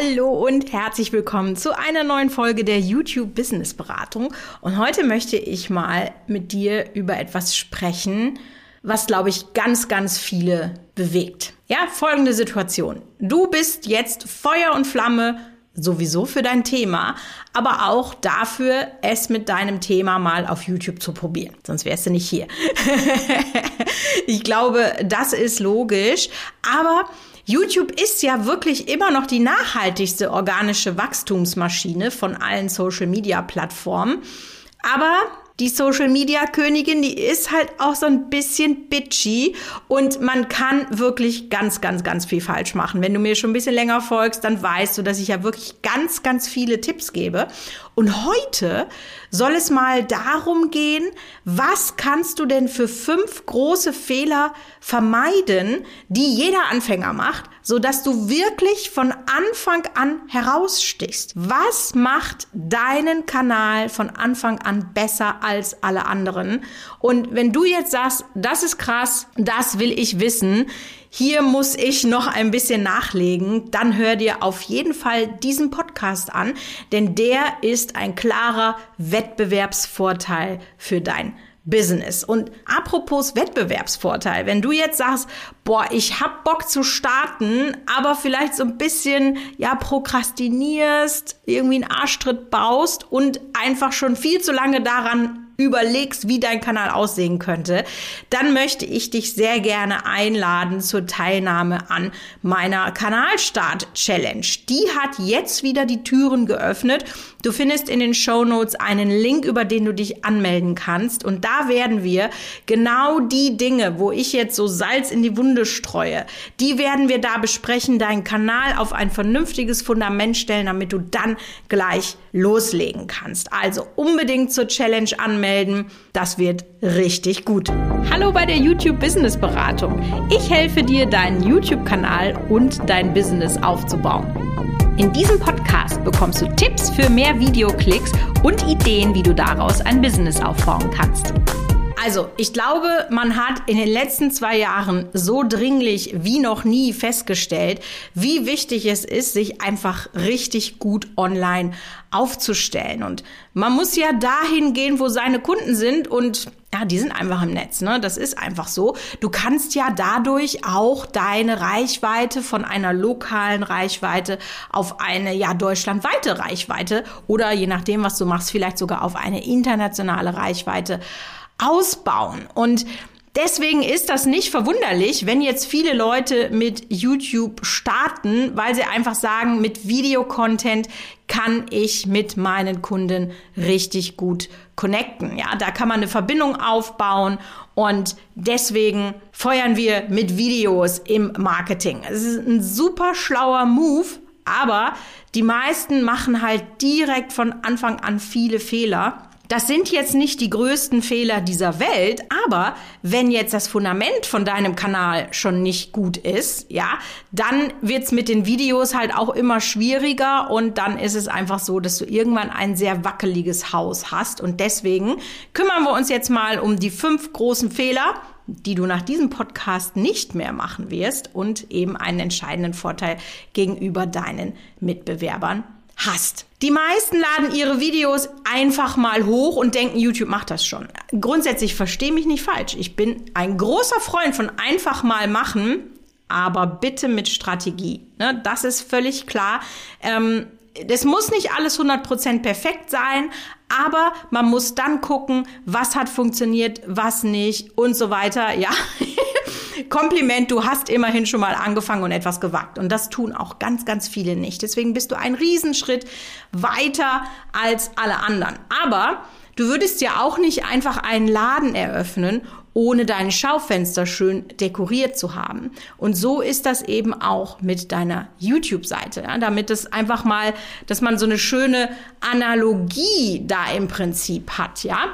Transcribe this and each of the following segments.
Hallo und herzlich willkommen zu einer neuen Folge der YouTube Business Beratung. Und heute möchte ich mal mit dir über etwas sprechen, was, glaube ich, ganz, ganz viele bewegt. Ja, folgende Situation. Du bist jetzt Feuer und Flamme sowieso für dein Thema, aber auch dafür, es mit deinem Thema mal auf YouTube zu probieren. Sonst wärst du nicht hier. ich glaube, das ist logisch. Aber YouTube ist ja wirklich immer noch die nachhaltigste organische Wachstumsmaschine von allen Social-Media-Plattformen. Aber die Social Media Königin, die ist halt auch so ein bisschen bitchy und man kann wirklich ganz, ganz, ganz viel falsch machen. Wenn du mir schon ein bisschen länger folgst, dann weißt du, dass ich ja wirklich ganz, ganz viele Tipps gebe. Und heute soll es mal darum gehen, was kannst du denn für fünf große Fehler vermeiden, die jeder Anfänger macht, so dass du wirklich von Anfang an herausstichst. Was macht deinen Kanal von Anfang an besser als alle anderen? Und wenn du jetzt sagst, das ist krass, das will ich wissen, hier muss ich noch ein bisschen nachlegen, dann hör dir auf jeden Fall diesen Podcast an, denn der ist ein klarer Wettbewerbsvorteil für dein Business. Und apropos Wettbewerbsvorteil, wenn du jetzt sagst, boah, ich hab Bock zu starten, aber vielleicht so ein bisschen, ja, prokrastinierst, irgendwie einen Arschtritt baust und einfach schon viel zu lange daran überlegst, wie dein Kanal aussehen könnte, dann möchte ich dich sehr gerne einladen zur Teilnahme an meiner Kanalstart Challenge. Die hat jetzt wieder die Türen geöffnet. Du findest in den Show Notes einen Link, über den du dich anmelden kannst. Und da werden wir genau die Dinge, wo ich jetzt so Salz in die Wunde streue, die werden wir da besprechen, deinen Kanal auf ein vernünftiges Fundament stellen, damit du dann gleich loslegen kannst. Also unbedingt zur Challenge anmelden. Das wird richtig gut. Hallo bei der YouTube Business Beratung. Ich helfe dir, deinen YouTube-Kanal und dein Business aufzubauen. In diesem Podcast bekommst du Tipps für mehr Videoklicks und Ideen, wie du daraus ein Business aufbauen kannst. Also, ich glaube, man hat in den letzten zwei Jahren so dringlich wie noch nie festgestellt, wie wichtig es ist, sich einfach richtig gut online aufzustellen. Und man muss ja dahin gehen, wo seine Kunden sind und ja, die sind einfach im Netz, ne? Das ist einfach so. Du kannst ja dadurch auch deine Reichweite von einer lokalen Reichweite auf eine ja deutschlandweite Reichweite oder je nachdem, was du machst, vielleicht sogar auf eine internationale Reichweite ausbauen. Und Deswegen ist das nicht verwunderlich, wenn jetzt viele Leute mit YouTube starten, weil sie einfach sagen, mit Videocontent kann ich mit meinen Kunden richtig gut connecten. Ja, da kann man eine Verbindung aufbauen und deswegen feuern wir mit Videos im Marketing. Es ist ein super schlauer Move, aber die meisten machen halt direkt von Anfang an viele Fehler das sind jetzt nicht die größten Fehler dieser Welt, aber wenn jetzt das Fundament von deinem Kanal schon nicht gut ist, ja, dann wird's mit den Videos halt auch immer schwieriger und dann ist es einfach so, dass du irgendwann ein sehr wackeliges Haus hast. Und deswegen kümmern wir uns jetzt mal um die fünf großen Fehler, die du nach diesem Podcast nicht mehr machen wirst und eben einen entscheidenden Vorteil gegenüber deinen Mitbewerbern hast. Die meisten laden ihre Videos einfach mal hoch und denken, YouTube macht das schon. Grundsätzlich verstehe mich nicht falsch. Ich bin ein großer Freund von einfach mal machen, aber bitte mit Strategie. Ne? Das ist völlig klar. Ähm, das muss nicht alles 100% perfekt sein, aber man muss dann gucken, was hat funktioniert, was nicht und so weiter. Ja, Kompliment, du hast immerhin schon mal angefangen und etwas gewagt. Und das tun auch ganz, ganz viele nicht. Deswegen bist du einen Riesenschritt weiter als alle anderen. Aber du würdest ja auch nicht einfach einen Laden eröffnen, ohne deine Schaufenster schön dekoriert zu haben. Und so ist das eben auch mit deiner YouTube-Seite, ja, damit es einfach mal, dass man so eine schöne Analogie da im Prinzip hat, ja.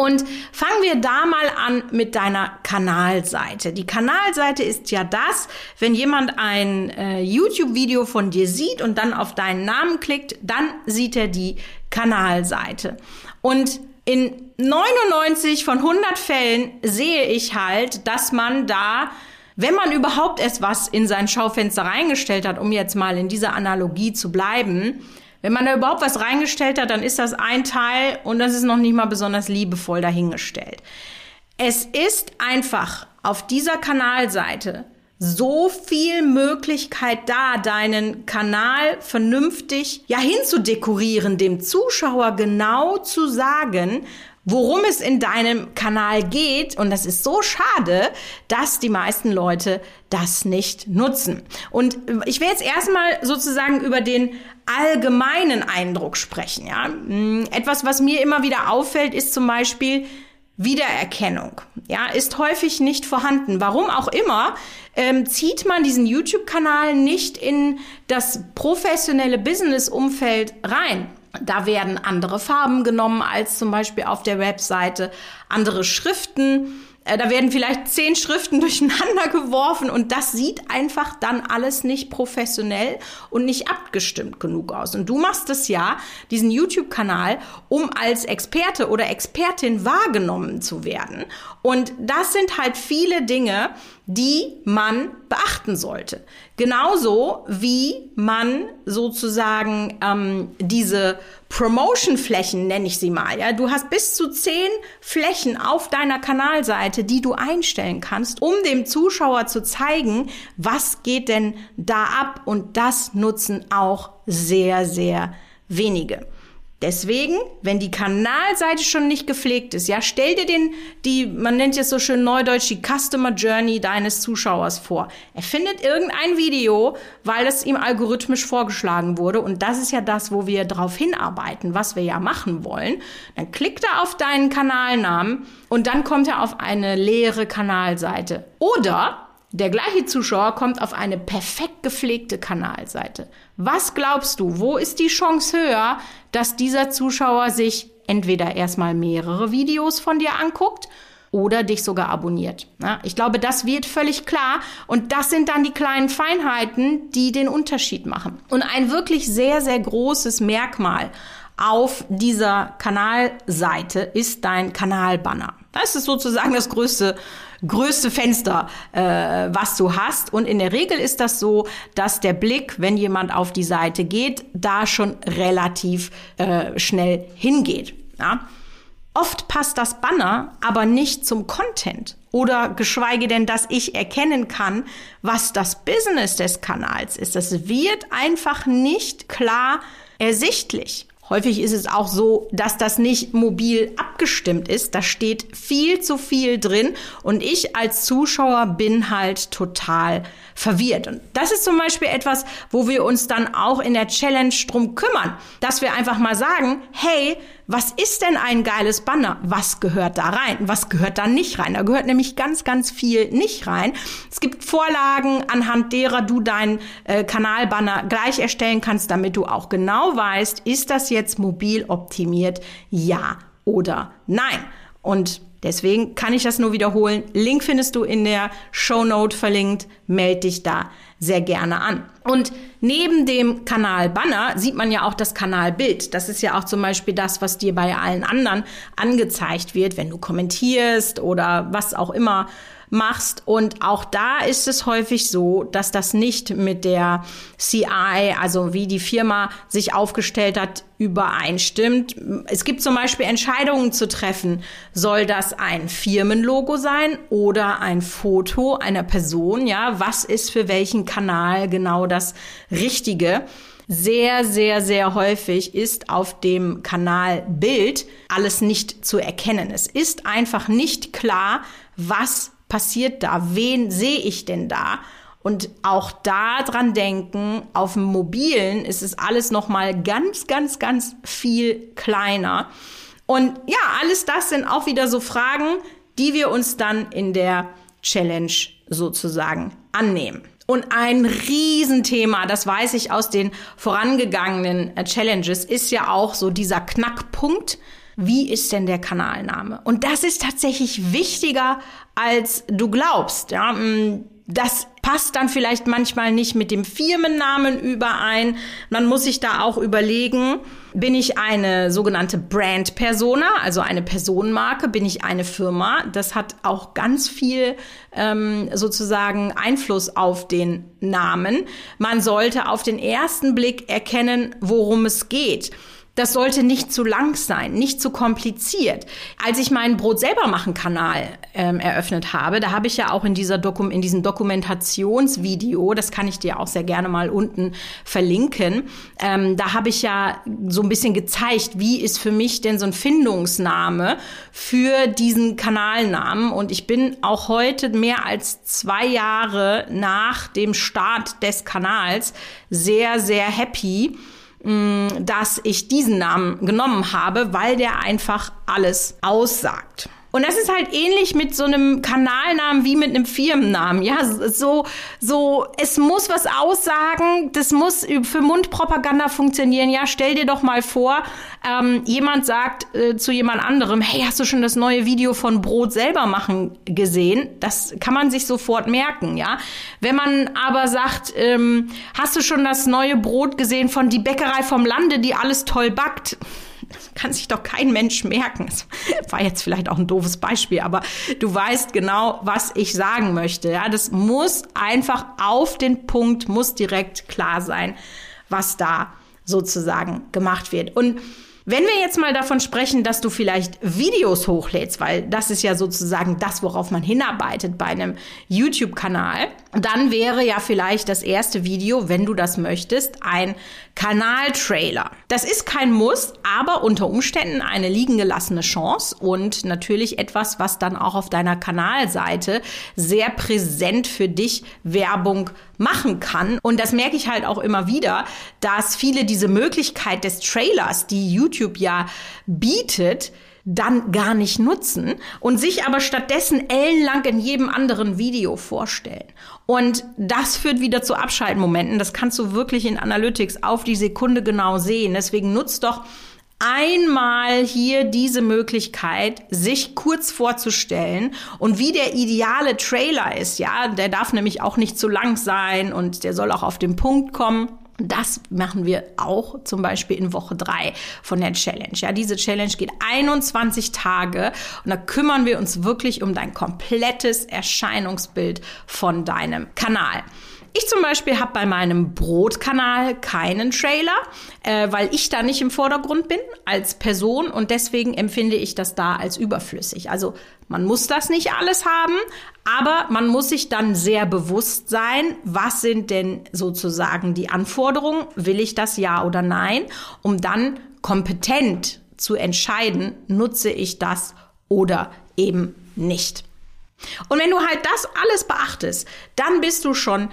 Und fangen wir da mal an mit deiner Kanalseite. Die Kanalseite ist ja das, wenn jemand ein äh, YouTube-Video von dir sieht und dann auf deinen Namen klickt, dann sieht er die Kanalseite. Und in 99 von 100 Fällen sehe ich halt, dass man da Wenn man überhaupt erst was in sein Schaufenster reingestellt hat, um jetzt mal in dieser Analogie zu bleiben, wenn man da überhaupt was reingestellt hat, dann ist das ein Teil und das ist noch nicht mal besonders liebevoll dahingestellt. Es ist einfach auf dieser Kanalseite so viel Möglichkeit da, deinen Kanal vernünftig ja hinzudekorieren, dem Zuschauer genau zu sagen, worum es in deinem Kanal geht. Und das ist so schade, dass die meisten Leute das nicht nutzen. Und ich will jetzt erstmal sozusagen über den allgemeinen Eindruck sprechen. Ja? Hm, etwas, was mir immer wieder auffällt, ist zum Beispiel, Wiedererkennung, ja, ist häufig nicht vorhanden. Warum auch immer, ähm, zieht man diesen YouTube-Kanal nicht in das professionelle Business-Umfeld rein. Da werden andere Farben genommen als zum Beispiel auf der Webseite, andere Schriften da werden vielleicht zehn Schriften durcheinander geworfen und das sieht einfach dann alles nicht professionell und nicht abgestimmt genug aus. Und du machst es ja, diesen YouTube-Kanal, um als Experte oder Expertin wahrgenommen zu werden. Und das sind halt viele Dinge, die man beachten sollte. Genauso wie man sozusagen ähm, diese Promotion-Flächen, nenne ich sie mal. Ja, du hast bis zu zehn Flächen auf deiner Kanalseite, die du einstellen kannst, um dem Zuschauer zu zeigen, was geht denn da ab. Und das nutzen auch sehr, sehr wenige. Deswegen, wenn die Kanalseite schon nicht gepflegt ist, ja, stell dir den, die, man nennt es so schön neudeutsch, die Customer Journey deines Zuschauers vor. Er findet irgendein Video, weil es ihm algorithmisch vorgeschlagen wurde. Und das ist ja das, wo wir drauf hinarbeiten, was wir ja machen wollen. Dann klickt er auf deinen Kanalnamen und dann kommt er auf eine leere Kanalseite. Oder der gleiche Zuschauer kommt auf eine perfekt gepflegte Kanalseite. Was glaubst du, wo ist die Chance höher, dass dieser Zuschauer sich entweder erstmal mehrere Videos von dir anguckt oder dich sogar abonniert. ich glaube, das wird völlig klar und das sind dann die kleinen Feinheiten, die den Unterschied machen. Und ein wirklich sehr, sehr großes Merkmal auf dieser Kanalseite ist dein Kanalbanner. Das ist sozusagen das größte größte Fenster, äh, was du hast. Und in der Regel ist das so, dass der Blick, wenn jemand auf die Seite geht, da schon relativ äh, schnell hingeht. Ja? Oft passt das Banner aber nicht zum Content oder geschweige denn, dass ich erkennen kann, was das Business des Kanals ist. Das wird einfach nicht klar ersichtlich. Häufig ist es auch so, dass das nicht mobil abgestimmt ist. Da steht viel zu viel drin und ich als Zuschauer bin halt total verwirrt. Und das ist zum Beispiel etwas, wo wir uns dann auch in der Challenge drum kümmern, dass wir einfach mal sagen, hey, was ist denn ein geiles Banner? Was gehört da rein? Was gehört da nicht rein? Da gehört nämlich ganz, ganz viel nicht rein. Es gibt Vorlagen, anhand derer du deinen äh, Kanalbanner gleich erstellen kannst, damit du auch genau weißt, ist das jetzt mobil optimiert? Ja oder nein? Und Deswegen kann ich das nur wiederholen. Link findest du in der Show Note verlinkt. Meld dich da sehr gerne an. Und neben dem Kanalbanner sieht man ja auch das Kanalbild. Das ist ja auch zum Beispiel das, was dir bei allen anderen angezeigt wird, wenn du kommentierst oder was auch immer machst. Und auch da ist es häufig so, dass das nicht mit der CI, also wie die Firma sich aufgestellt hat, übereinstimmt. Es gibt zum Beispiel Entscheidungen zu treffen. Soll das ein Firmenlogo sein oder ein Foto einer Person? Ja, was ist für welchen Kanal genau das Richtige? sehr, sehr, sehr häufig ist auf dem Kanal Bild alles nicht zu erkennen. Es ist einfach nicht klar, was passiert da? Wen sehe ich denn da? Und auch da dran denken, auf dem Mobilen ist es alles noch mal ganz, ganz, ganz viel kleiner. Und ja, alles das sind auch wieder so Fragen, die wir uns dann in der Challenge sozusagen annehmen. Und ein Riesenthema, das weiß ich aus den vorangegangenen Challenges, ist ja auch so dieser Knackpunkt, wie ist denn der Kanalname? Und das ist tatsächlich wichtiger, als du glaubst. Ja? Mm, Das passt dann vielleicht manchmal nicht mit dem Firmennamen überein. Man muss sich da auch überlegen, bin ich eine sogenannte Brand Persona, also eine Personenmarke, bin ich eine Firma. Das hat auch ganz viel ähm, sozusagen Einfluss auf den Namen. Man sollte auf den ersten Blick erkennen, worum es geht. Das sollte nicht zu lang sein, nicht zu kompliziert. Als ich meinen Brot selber machen Kanal ähm, eröffnet habe, da habe ich ja auch in dieser Dokum in diesem Dokumentationsvideo, das kann ich dir auch sehr gerne mal unten verlinken, ähm, da habe ich ja so ein bisschen gezeigt, wie ist für mich denn so ein Findungsname für diesen Kanalnamen. Und ich bin auch heute mehr als zwei Jahre nach dem Start des Kanals sehr, sehr happy dass ich diesen Namen genommen habe, weil der einfach alles aussagt. Und das ist halt ähnlich mit so einem Kanalnamen wie mit einem Firmennamen. Ja, so, so, es muss was aussagen, das muss für Mundpropaganda funktionieren. Ja, stell dir doch mal vor, ähm, jemand sagt äh, zu jemand anderem, hey, hast du schon das neue Video von Brot selber machen gesehen? Das kann man sich sofort merken, ja. Wenn man aber sagt, ähm, hast du schon das neue Brot gesehen von die Bäckerei vom Lande, die alles toll backt? Kann sich doch kein Mensch merken. Das war jetzt vielleicht auch ein doofes Beispiel, aber du weißt genau, was ich sagen möchte. Ja, das muss einfach auf den Punkt, muss direkt klar sein, was da sozusagen gemacht wird. Und wenn wir jetzt mal davon sprechen, dass du vielleicht Videos hochlädst, weil das ist ja sozusagen das, worauf man hinarbeitet bei einem YouTube-Kanal, dann wäre ja vielleicht das erste Video, wenn du das möchtest, ein Kanaltrailer. Das ist kein Muss, aber unter Umständen eine liegen gelassene Chance und natürlich etwas, was dann auch auf deiner Kanalseite sehr präsent für dich Werbung machen kann. Und das merke ich halt auch immer wieder, dass viele diese Möglichkeit des Trailers, die YouTube ja bietet, dann gar nicht nutzen und sich aber stattdessen ellenlang in jedem anderen Video vorstellen. Und das führt wieder zu Abschaltmomenten. Das kannst du wirklich in Analytics auf die Sekunde genau sehen. Deswegen nutzt doch einmal hier diese Möglichkeit, sich kurz vorzustellen und wie der ideale Trailer ist. Ja, der darf nämlich auch nicht zu lang sein und der soll auch auf den Punkt kommen. Das machen wir auch zum Beispiel in Woche drei von der Challenge. Ja, diese Challenge geht 21 Tage und da kümmern wir uns wirklich um dein komplettes Erscheinungsbild von deinem Kanal. Ich zum Beispiel habe bei meinem Brotkanal keinen Trailer, äh, weil ich da nicht im Vordergrund bin als Person und deswegen empfinde ich das da als überflüssig. Also man muss das nicht alles haben, aber man muss sich dann sehr bewusst sein, was sind denn sozusagen die Anforderungen, will ich das ja oder nein, um dann kompetent zu entscheiden, nutze ich das oder eben nicht. Und wenn du halt das alles beachtest, dann bist du schon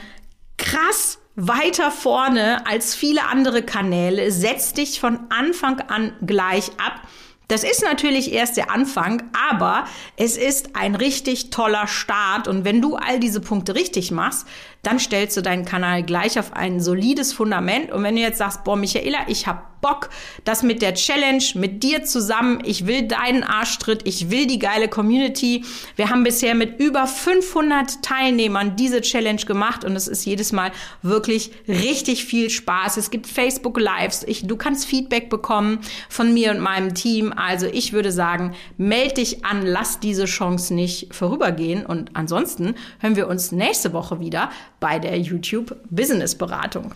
krass weiter vorne als viele andere Kanäle. Setz dich von Anfang an gleich ab. Das ist natürlich erst der Anfang, aber es ist ein richtig toller Start. Und wenn du all diese Punkte richtig machst, dann stellst du deinen Kanal gleich auf ein solides Fundament. Und wenn du jetzt sagst, boah, Michaela, ich habe Bock, das mit der Challenge, mit dir zusammen, ich will deinen Arschtritt, ich will die geile Community. Wir haben bisher mit über 500 Teilnehmern diese Challenge gemacht und es ist jedes Mal wirklich richtig viel Spaß. Es gibt Facebook Lives, ich, du kannst Feedback bekommen von mir und meinem Team. Also ich würde sagen, meld dich an, lass diese Chance nicht vorübergehen und ansonsten hören wir uns nächste Woche wieder bei der YouTube Business Beratung.